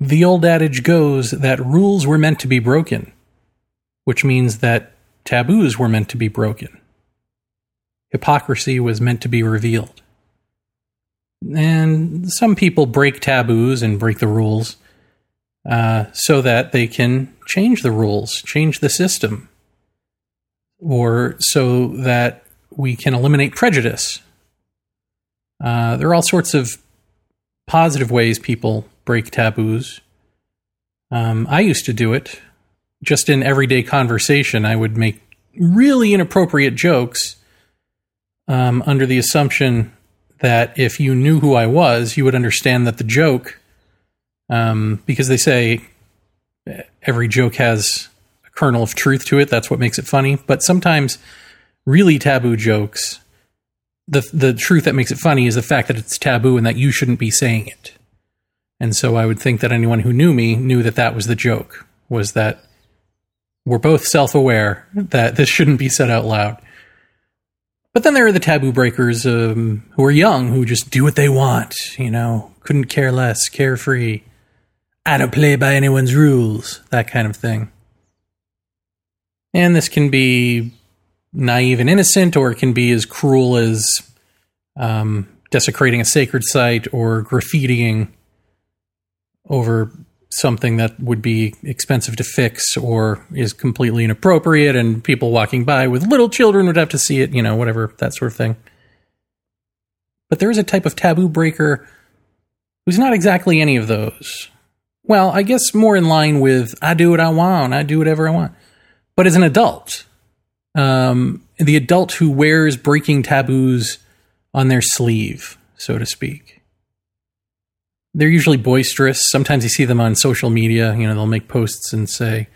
The old adage goes that rules were meant to be broken, which means that taboos were meant to be broken. Hypocrisy was meant to be revealed. And some people break taboos and break the rules uh, so that they can change the rules, change the system, or so that we can eliminate prejudice. Uh, there are all sorts of positive ways people break taboos. Um, I used to do it just in everyday conversation. I would make really inappropriate jokes um, under the assumption that if you knew who I was, you would understand that the joke, um, because they say every joke has a kernel of truth to it. That's what makes it funny. But sometimes, really taboo jokes, the the truth that makes it funny is the fact that it's taboo and that you shouldn't be saying it. And so I would think that anyone who knew me knew that that was the joke. Was that we're both self aware that this shouldn't be said out loud. But then there are the taboo breakers um, who are young, who just do what they want, you know, couldn't care less, carefree. I don't play by anyone's rules, that kind of thing. And this can be naive and innocent, or it can be as cruel as um, desecrating a sacred site or graffitiing over something that would be expensive to fix or is completely inappropriate and people walking by with little children would have to see it, you know, whatever, that sort of thing. But there is a type of taboo breaker who's not exactly any of those. Well, I guess more in line with I do what I want, I do whatever I want. But as an adult, um, the adult who wears breaking taboos on their sleeve, so to speak they're usually boisterous. Sometimes you see them on social media. You know, they'll make posts and say,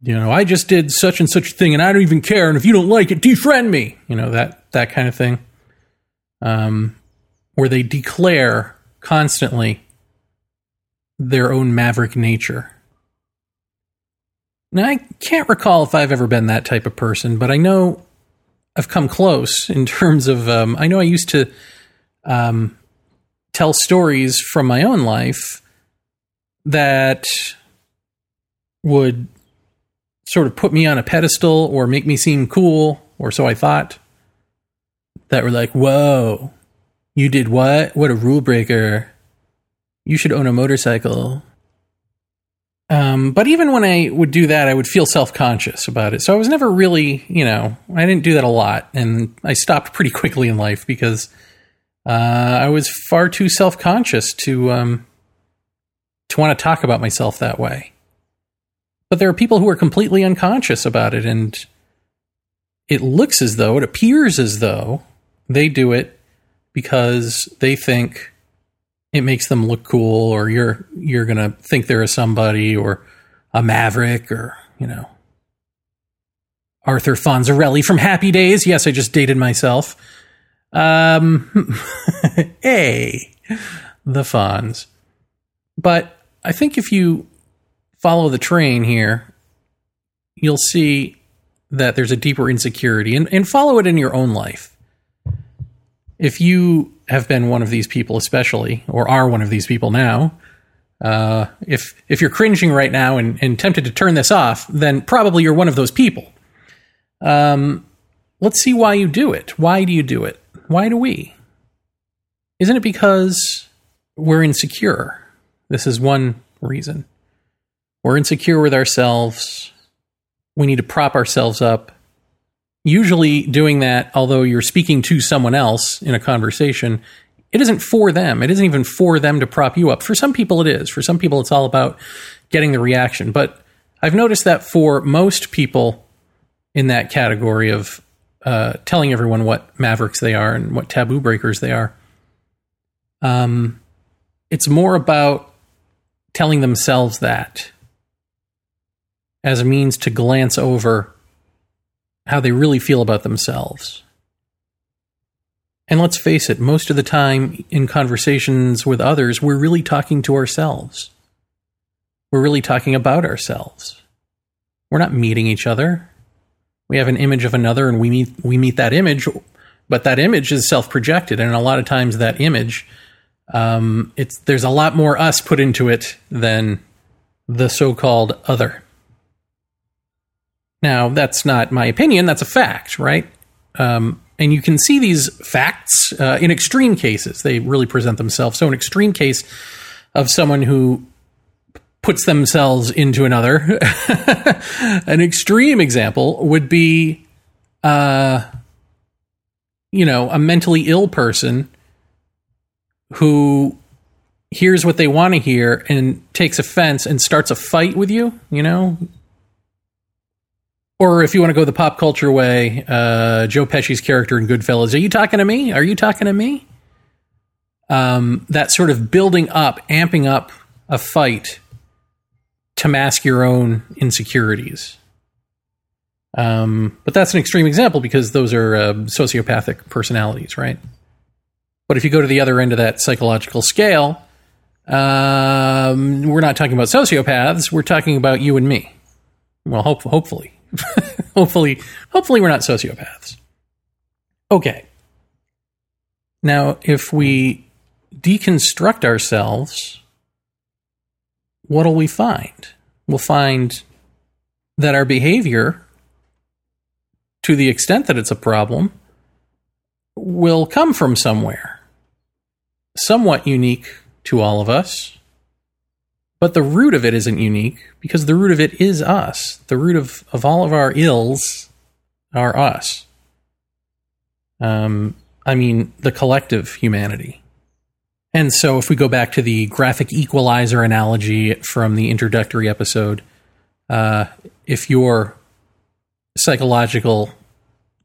you know, I just did such and such a thing, and I don't even care. And if you don't like it, defriend me. You know that that kind of thing. Um, where they declare constantly their own maverick nature. Now, I can't recall if I've ever been that type of person, but I know I've come close in terms of. Um, I know I used to um, tell stories from my own life that would sort of put me on a pedestal or make me seem cool, or so I thought. That were like, whoa, you did what? What a rule breaker. You should own a motorcycle. Um, but even when I would do that, I would feel self conscious about it. So I was never really, you know, I didn't do that a lot. And I stopped pretty quickly in life because uh, I was far too self conscious to um, to want to talk about myself that way. But there are people who are completely unconscious about it, and it looks as though, it appears as though they do it because they think it makes them look cool, or you're you're gonna think they're a somebody, or a maverick, or you know, Arthur Fonzarelli from Happy Days. Yes, I just dated myself. Um, A, the Fonz. But I think if you follow the train here, you'll see that there's a deeper insecurity and, and follow it in your own life. If you have been one of these people, especially, or are one of these people now, uh, if if you're cringing right now and, and tempted to turn this off, then probably you're one of those people. Um, let's see why you do it. Why do you do it? Why do we? Isn't it because we're insecure? This is one reason. We're insecure with ourselves. We need to prop ourselves up. Usually, doing that, although you're speaking to someone else in a conversation, it isn't for them. It isn't even for them to prop you up. For some people, it is. For some people, it's all about getting the reaction. But I've noticed that for most people in that category of uh, telling everyone what mavericks they are and what taboo breakers they are. Um, it's more about telling themselves that as a means to glance over how they really feel about themselves. And let's face it, most of the time in conversations with others, we're really talking to ourselves. We're really talking about ourselves. We're not meeting each other we have an image of another and we meet we meet that image but that image is self projected, and a lot of times that image, um, it's there's a lot more us put into it than the so called other. Now, that's not my opinion, that's a fact, right? Um, and you can see these facts uh, in extreme cases. They really present themselves. So, an extreme case of someone who puts themselves into another, an extreme example would be, uh, you know, a mentally ill person who hears what they want to hear and takes offense and starts a fight with you, you know, or if you want to go the pop culture way, uh, Joe Pesci's character in Goodfellas. Are you talking to me? Are you talking to me? Um, that sort of building up, amping up a fight to mask your own insecurities. Um, but that's an extreme example because those are uh, sociopathic personalities, right? But if you go to the other end of that psychological scale, um, we're not talking about sociopaths. We're talking about you and me. Well, hope, hopefully. hopefully, hopefully we're not sociopaths. Okay. Now, if we deconstruct ourselves, what'll we find? We'll find that our behavior, to the extent that it's a problem, will come from somewhere. Somewhat unique to all of us, but the root of it isn't unique because the root of it is us. The root of, of all of our ills are us. Um, I mean, the collective humanity. And so, if we go back to the graphic equalizer analogy from the introductory episode, uh, if your psychological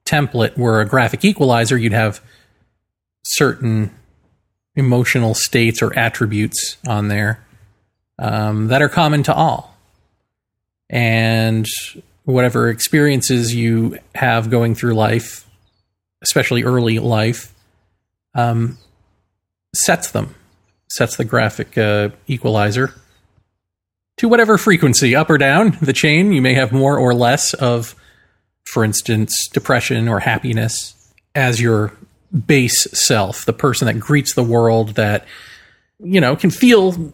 template were a graphic equalizer, you'd have certain emotional states or attributes on there um, that are common to all. And whatever experiences you have going through life, especially early life, um, sets them, sets the graphic uh, equalizer to whatever frequency, up or down the chain. You may have more or less of, for instance, depression or happiness as your base self, the person that greets the world that, you know, can feel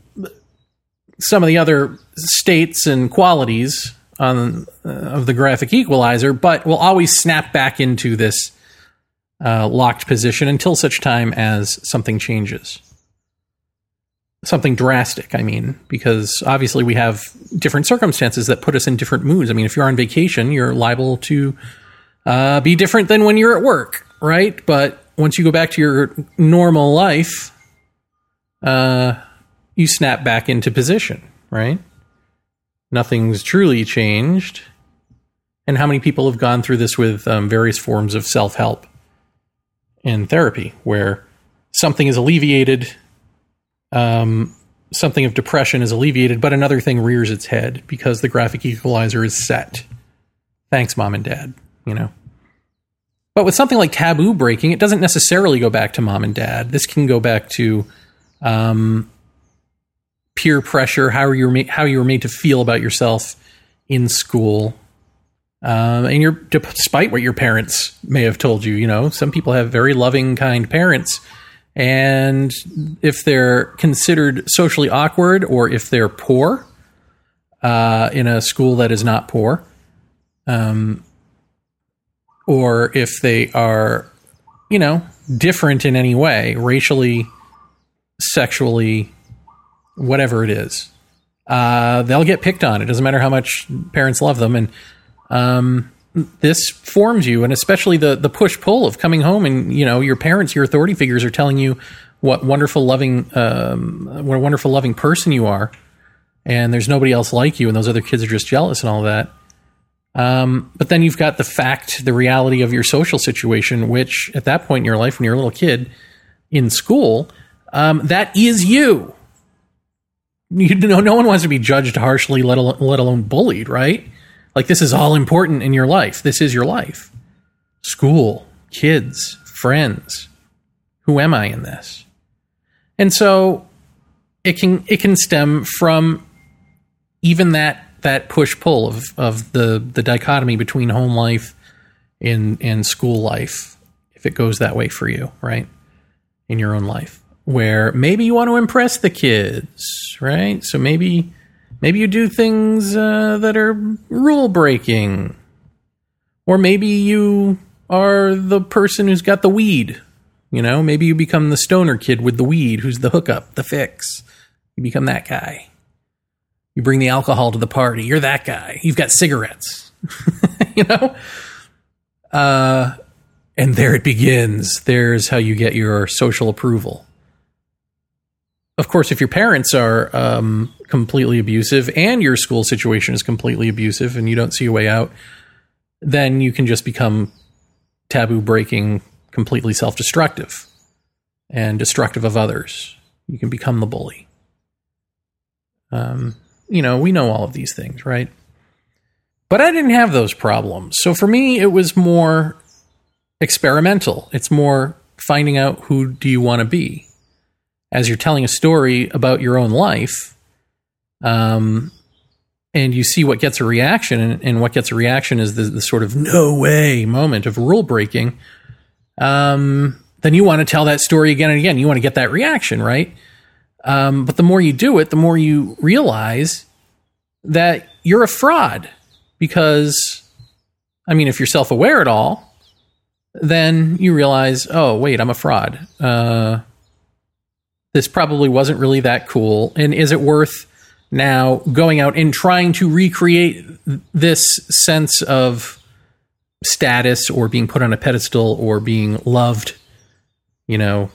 some of the other states and qualities on uh, of the graphic equalizer, but will always snap back into this uh, locked position until such time as something changes. Something drastic, I mean, because obviously we have different circumstances that put us in different moods. I mean, if you're on vacation, you're liable to uh, be different than when you're at work, right? But once you go back to your normal life, uh, you snap back into position, right? Nothing's truly changed. And how many people have gone through this with um, various forms of self help and therapy, where something is alleviated, um, something of depression is alleviated, but another thing rears its head because the graphic equalizer is set. Thanks, mom and dad, you know. But with something like taboo breaking, it doesn't necessarily go back to mom and dad. This can go back to um, peer pressure, how you were ma- how you were made to feel about yourself in school, um, and you're despite what your parents may have told you. You know, some people have very loving, kind parents, and if they're considered socially awkward or if they're poor uh, in a school that is not poor, um, or if they are, you know, different in any way, racially, sexually, whatever it is, uh, they'll get picked on. It doesn't matter how much parents love them, and um, this forms you, and especially the the push pull of coming home, and you know your parents, your authority figures are telling you what wonderful loving, um, what a wonderful loving person you are, and there's nobody else like you, and those other kids are just jealous and all that. Um, but then you've got the fact, the reality of your social situation, which at that point in your life, when you're a little kid in school, um, that is you you know, no one wants to be judged harshly, let alone, let alone bullied, right? Like this is all important in your life. This is your life. School, kids, friends. Who am I in this? And so it can it can stem from even that that push pull of of the the dichotomy between home life and and school life. if it goes that way for you, right? In your own life, where maybe you want to impress the kids, right? So maybe maybe you do things uh, that are rule breaking, or maybe you are the person who's got the weed. You know, maybe you become the stoner kid with the weed, who's the hookup, the fix. You become that guy. You bring the alcohol to the party. You're that guy. You've got cigarettes. you know? Uh, and there it begins. There's how you get your social approval. Of course, if your parents are um, completely abusive and your school situation is completely abusive and you don't see a way out, then you can just become taboo breaking, completely self destructive and destructive of others. You can become the bully. Um, you know, we know all of these things, right? But I didn't have those problems. So for me, it was more experimental. It's more finding out who do you want to be. As you're telling a story about your own life, um, and you see what gets a reaction, and, and what gets a reaction is the, the, sort of no way moment of rule breaking, um, then you want to tell that story again and again. You want to get that reaction, right? Um, but the more you do it, the more you realize that you're a fraud. Because, I mean, if you're self aware at all, then you realize, oh, wait, I'm a fraud. Uh, this probably wasn't really that cool. And is it worth now going out and trying to recreate this sense of status or being put on a pedestal or being loved, you know,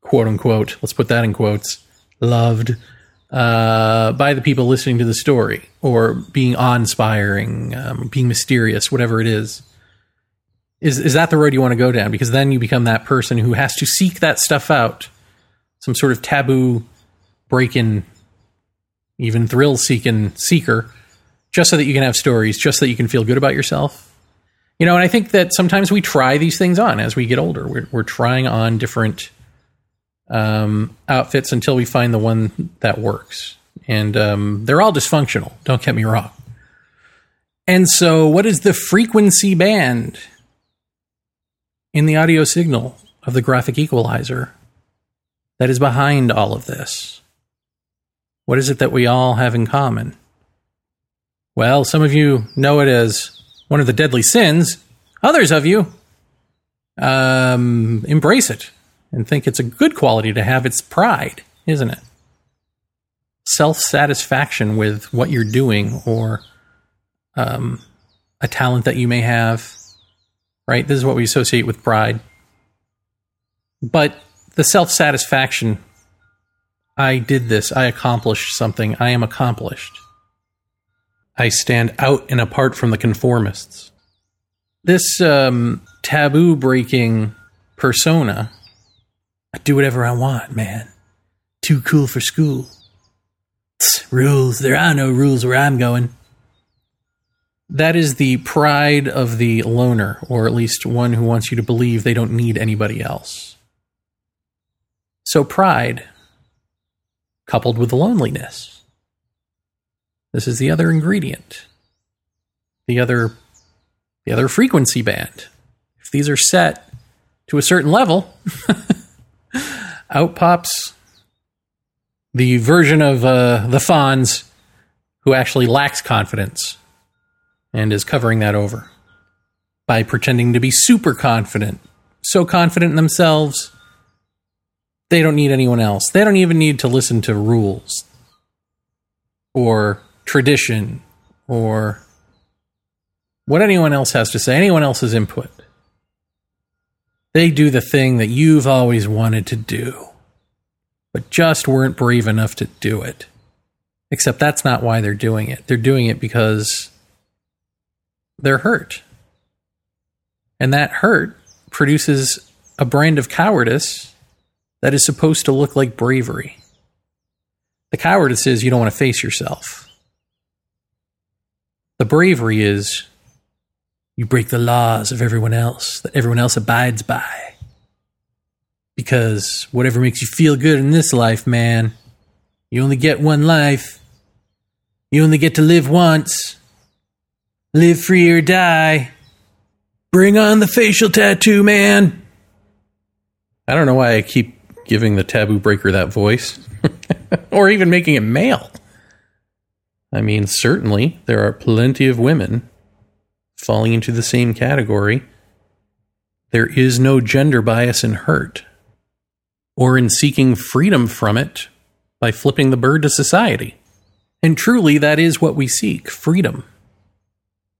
quote unquote, let's put that in quotes, loved uh, by the people listening to the story or being awe-inspiring, um, being mysterious, whatever it is. Is is that the road you want to go down? Because then you become that person who has to seek that stuff out, some sort of taboo break-in, even thrill-seeking seeker, just so that you can have stories, just so that you can feel good about yourself. You know, and I think that sometimes we try these things on as we get older. We're, we're trying on different um, outfits until we find the one that works. And um, they're all dysfunctional, don't get me wrong. And so, what is the frequency band in the audio signal of the graphic equalizer that is behind all of this? What is it that we all have in common? Well, some of you know it as one of the deadly sins. Others of you um, embrace it and think it's a good quality to have. It's pride, isn't it? Self satisfaction with what you're doing or um, a talent that you may have, right? This is what we associate with pride. But the self satisfaction I did this, I accomplished something, I am accomplished. I stand out and apart from the conformists. This um, taboo breaking persona I do whatever I want, man. Too cool for school. Rules. There are no rules where I'm going. That is the pride of the loner, or at least one who wants you to believe they don't need anybody else. So, pride coupled with loneliness. This is the other ingredient. The other the other frequency band. If these are set to a certain level, out pops the version of uh, the Fonz who actually lacks confidence and is covering that over by pretending to be super confident, so confident in themselves, they don't need anyone else. They don't even need to listen to rules or tradition or what anyone else has to say, anyone else's input. They do the thing that you've always wanted to do, but just weren't brave enough to do it. Except that's not why they're doing it. They're doing it because they're hurt. And that hurt produces a brand of cowardice that is supposed to look like bravery. The cowardice is you don't want to face yourself. The bravery is you break the laws of everyone else that everyone else abides by. Because whatever makes you feel good in this life, man, you only get one life. You only get to live once. Live free or die. Bring on the facial tattoo, man. I don't know why I keep giving the taboo breaker that voice or even making it male. I mean, certainly there are plenty of women falling into the same category. There is no gender bias in hurt or in seeking freedom from it by flipping the bird to society. And truly, that is what we seek freedom.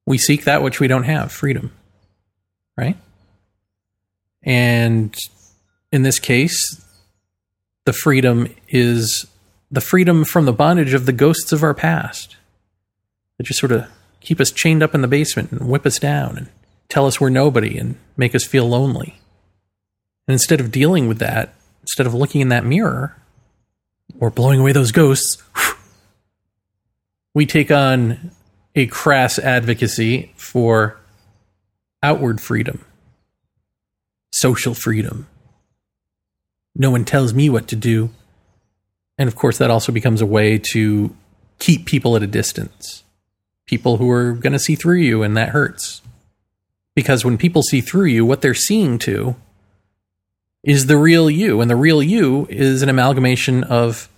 We seek that which we don't have freedom. Right? And in this case, the freedom is the freedom from the bondage of the ghosts of our past that just sort of keep us chained up in the basement and whip us down and tell us we're nobody and make us feel lonely. And instead of dealing with that, instead of looking in that mirror or blowing away those ghosts, we take on a crass advocacy for outward freedom, social freedom. No one tells me what to do. And of course, that also becomes a way to keep people at a distance. People who are going to see through you, and that hurts. Because when people see through you, what they're seeing to is the real you. And the real you is an amalgamation of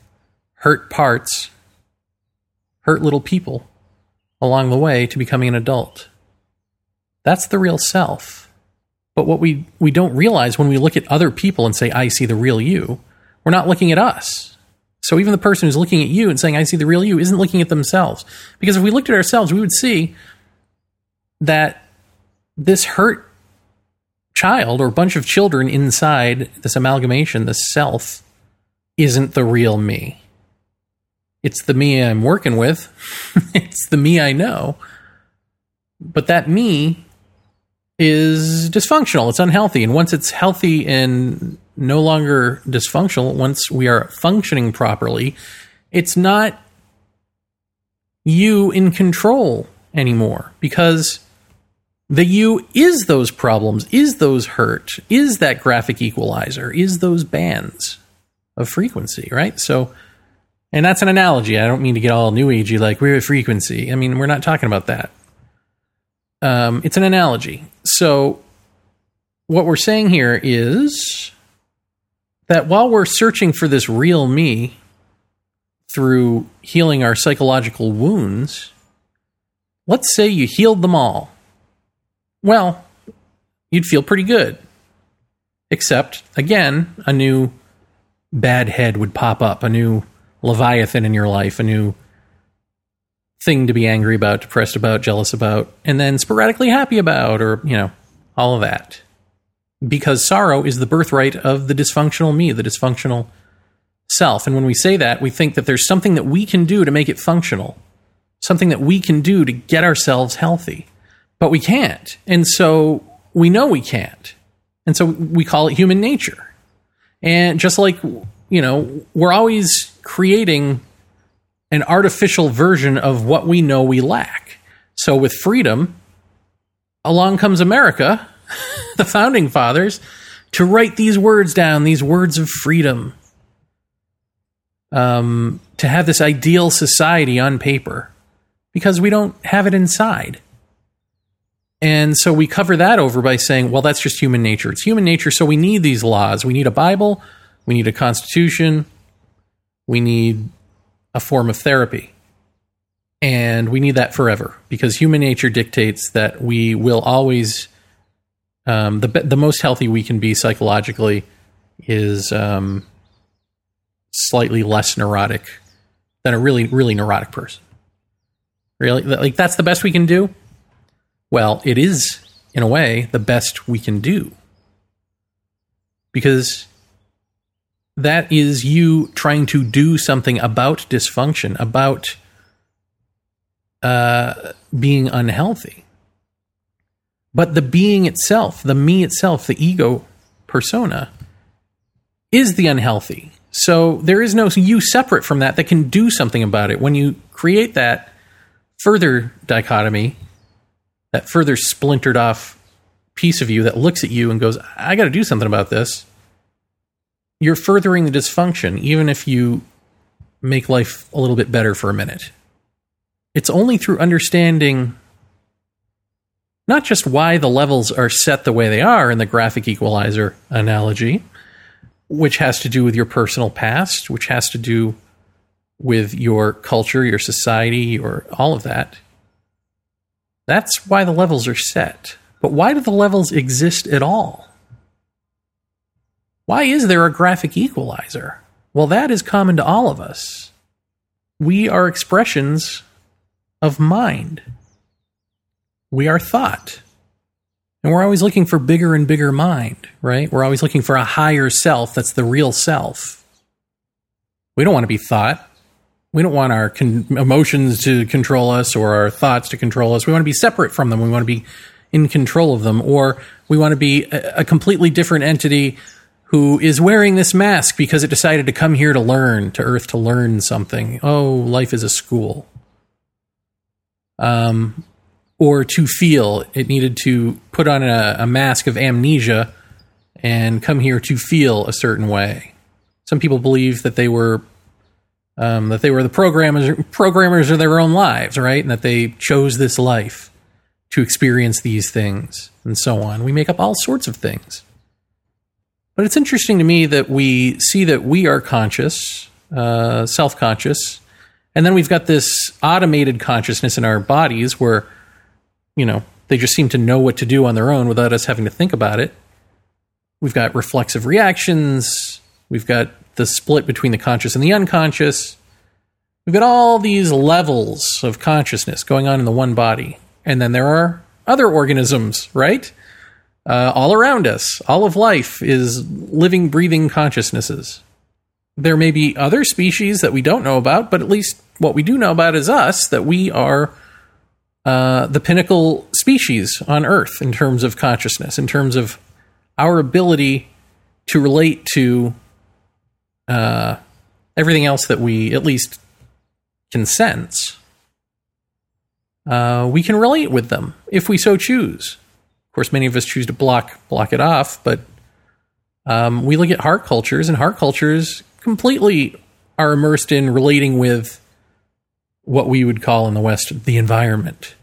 hurt parts, hurt little people along the way to becoming an adult. That's the real self. But what we, we don't realize when we look at other people and say, I see the real you, we're not looking at us. So even the person who's looking at you and saying, I see the real you, isn't looking at themselves. Because if we looked at ourselves, we would see that this hurt child or bunch of children inside this amalgamation, this self, isn't the real me. It's the me I'm working with. it's the me I know. But that me is dysfunctional. It's unhealthy. And once it's healthy and no longer dysfunctional, once we are functioning properly, it's not you in control anymore because the you is those problems, is those hurt, is that graphic equalizer, is those bands of frequency, right? So, and that's an analogy. I don't mean to get all new agey like we're a frequency. I mean, we're not talking about that. Um, it's an analogy. So, what we're saying here is that while we're searching for this real me through healing our psychological wounds, let's say you healed them all. Well, you'd feel pretty good. Except, again, a new bad head would pop up, a new Leviathan in your life, a new thing to be angry about, depressed about, jealous about, and then sporadically happy about, or, you know, all of that. Because sorrow is the birthright of the dysfunctional me, the dysfunctional self. And when we say that, we think that there's something that we can do to make it functional, something that we can do to get ourselves healthy. But we can't. And so we know we can't. And so we call it human nature. And just like, you know, we're always creating an artificial version of what we know we lack. So with freedom, along comes America, the founding fathers, to write these words down, these words of freedom. Um, to have this ideal society on paper because we don't have it inside. And so we cover that over by saying, well, that's just human nature. It's human nature, so we need these laws. We need a Bible, we need a constitution, we need a form of therapy. And we need that forever because human nature dictates that we will always, um, the, the most healthy we can be psychologically is um, slightly less neurotic than a really, really neurotic person. Really? Like, that's the best we can do? Well, it is, in a way, the best we can do. Because that is you trying to do something about dysfunction, about uh, being unhealthy. But the being itself, the me itself, the ego persona, is the unhealthy. So there is no you separate from that that can do something about it. When you create that further dichotomy, that further splintered off piece of you that looks at you and goes, I got to do something about this you're furthering the dysfunction, even if you make life a little bit better for a minute. It's only through understanding not just why the levels are set the way they are in the graphic equalizer analogy, which has to do with your personal past, which has to do with your culture, your society, or all of that. That's why the levels are set. But why do the levels exist at all? Why is there a graphic equalizer? Well, that is common to all of us. We are expressions of mind. We are thought. And we're always looking for bigger and bigger mind, right? We're always looking for a higher self that's the real self. We don't want to be thought. We don't want our con- emotions to control us or our thoughts to control us. We want to be separate from them. We want to be in control of them. Or we want to be a, a completely different entity who is wearing this mask because it decided to come here to learn, to Earth to learn something. Oh, life is a school. Um, or to feel. It needed to put on a, a mask of amnesia and come here to feel a certain way. Some people believe that they were um, that they were the programmers programmers of their own lives, right? And that they chose this life to experience these things and so on. We make up all sorts of things. But it's interesting to me that we see that we are conscious, uh, self conscious, and then we've got this automated consciousness in our bodies where you know, they just seem to know what to do on their own without us having to think about it. We've got reflexive reactions. We've got the split between the conscious and the unconscious. We've got all these levels of consciousness going on in the one body. And then there are other organisms, right? Uh, all around us. All of life is living, breathing consciousnesses. There may be other species that we don't know about, but at least what we do know about is us, that we are uh, the pinnacle species on Earth in terms of consciousness, in terms of our ability to relate to uh, everything else that we at least can sense. Uh, we can relate with them if we so choose. Course, many of us choose to block block it off, but um, we look at heart cultures, and heart cultures completely are immersed in relating with what we would call in the West the environment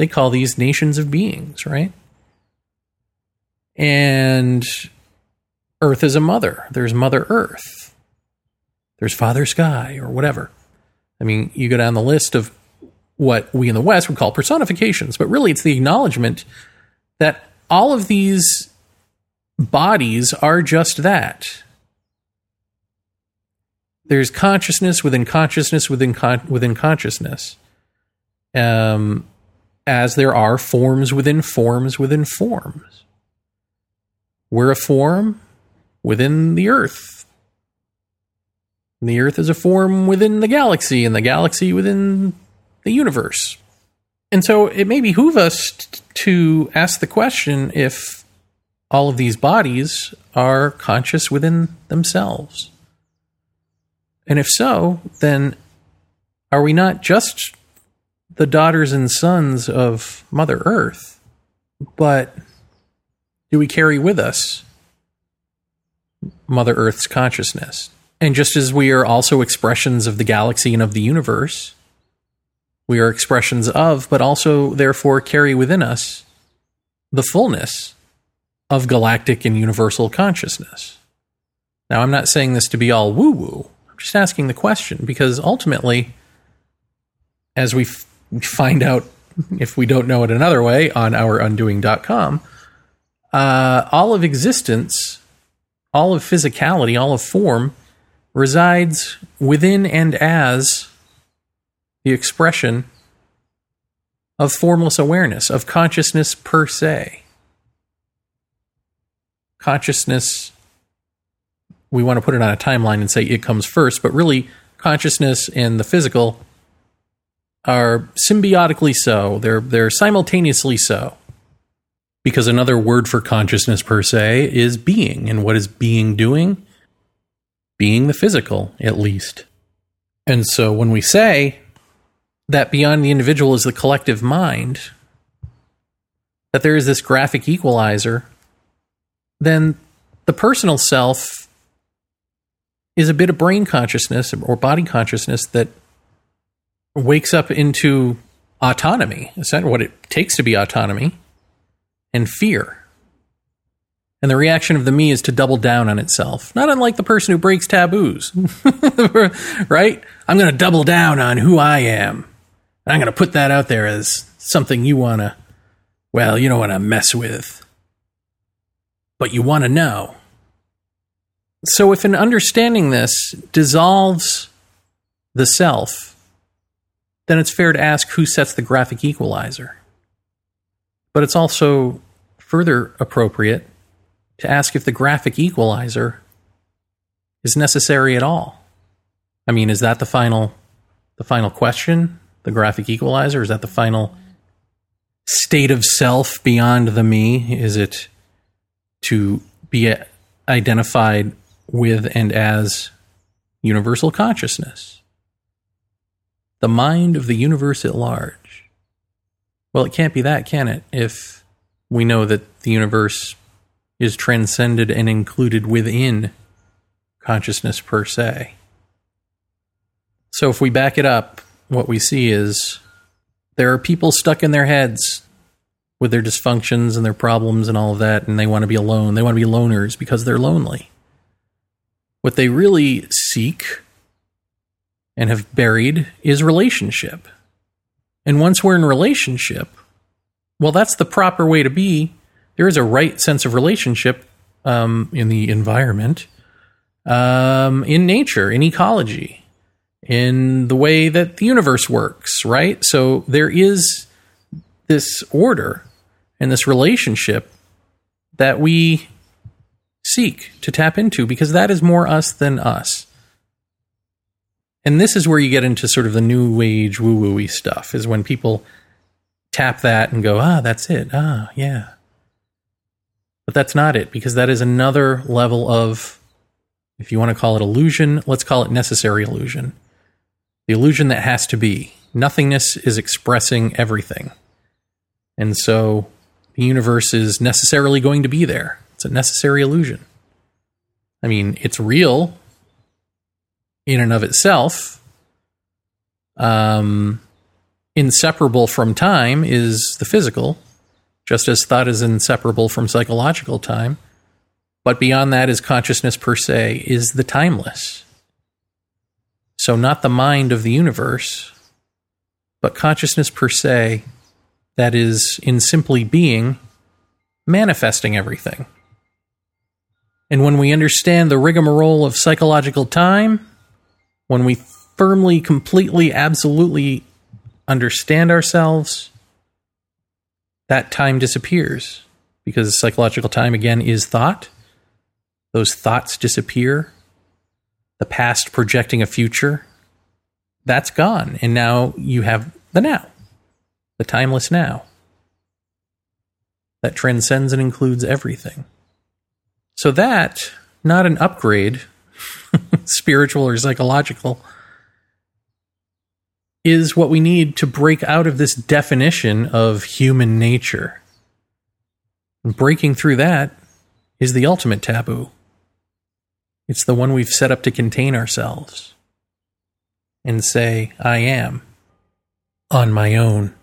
they call these nations of beings, right? And Earth is a mother. There's Mother Earth. There's Father Sky or whatever. I mean, you go down the list of what we in the West would call personifications, but really it's the acknowledgement that all of these bodies are just that. There's consciousness within consciousness within con- within consciousness. Um, as there are forms within forms within forms. We're a form within the Earth. And the Earth is a form within the galaxy, and the galaxy within the universe. And so it may behoove us t- to ask the question if all of these bodies are conscious within themselves. And if so, then are we not just the daughters and sons of Mother Earth, but do we carry with us Mother Earth's consciousness? And just as we are also expressions of the galaxy and of the universe, we are expressions of, but also therefore carry within us the fullness of galactic and universal consciousness. Now, I'm not saying this to be all woo woo. I'm just asking the question because ultimately, as we find out if we don't know it another way on ourundoing.com. Uh, all of existence, all of physicality, all of form resides within and as the expression of formless awareness, of consciousness per se. Consciousness, we want to put it on a timeline and say it comes first, but really, consciousness and the physical are symbiotically so. They're they're simultaneously so. Because another word for consciousness per se is being, and what is being doing? Being the physical, at least. And so when we say that beyond the individual is the collective mind, that there is this graphic equalizer, then the personal self is a bit of brain consciousness or body consciousness that wakes up into autonomy, is that what it takes to be autonomy, and fear. And the reaction of the me is to double down on itself, not unlike the person who breaks taboos, right? I'm going to double down on who I am. I'm going to put that out there as something you want to, well, you don't want to mess with, but you want to know. So if an understanding this dissolves the self, then it's fair to ask who sets the graphic equalizer. But it's also further appropriate to ask if the graphic equalizer is necessary at all. I mean, is that the final the final question? The graphic equalizer is that the final state of self beyond the me? Is it to be identified with and as universal consciousness? The mind of the universe at large. Well, it can't be that, can it? If we know that the universe is transcended and included within consciousness per se. So if we back it up, what we see is there are people stuck in their heads with their dysfunctions and their problems and all of that, and they want to be alone. They want to be loners because they're lonely. What they really seek and have buried is relationship. And once we're in relationship, well, that's the proper way to be there is a right sense of relationship um, in the environment, um, in nature, in ecology, in the way that the universe works, right? So there is this order and this relationship that we seek to tap into because that is more us than us. And this is where you get into sort of the new age woo woo stuff, is when people tap that and go, ah, that's it. Ah, yeah. But that's not it, because that is another level of, if you want to call it illusion, let's call it necessary illusion. The illusion that has to be. Nothingness is expressing everything. And so the universe is necessarily going to be there. It's a necessary illusion. I mean, it's real in and of itself. Um, inseparable from time is the physical, just as thought is inseparable from psychological time. But beyond that is consciousness per se, is the timeless. So, not the mind of the universe, but consciousness per se, that is, in simply being, manifesting everything. And when we understand the rigmarole of psychological time, when we firmly, completely, absolutely understand ourselves, that time disappears because psychological time, again, is thought. Those thoughts disappear. The past projecting a future, that's gone. And now you have the now, the timeless now that transcends and includes everything. So that, not an upgrade, spiritual or psychological, is what we need to break out of this definition of human nature. And breaking through that is the ultimate taboo. It's the one we've set up to contain ourselves and say, I am on my own.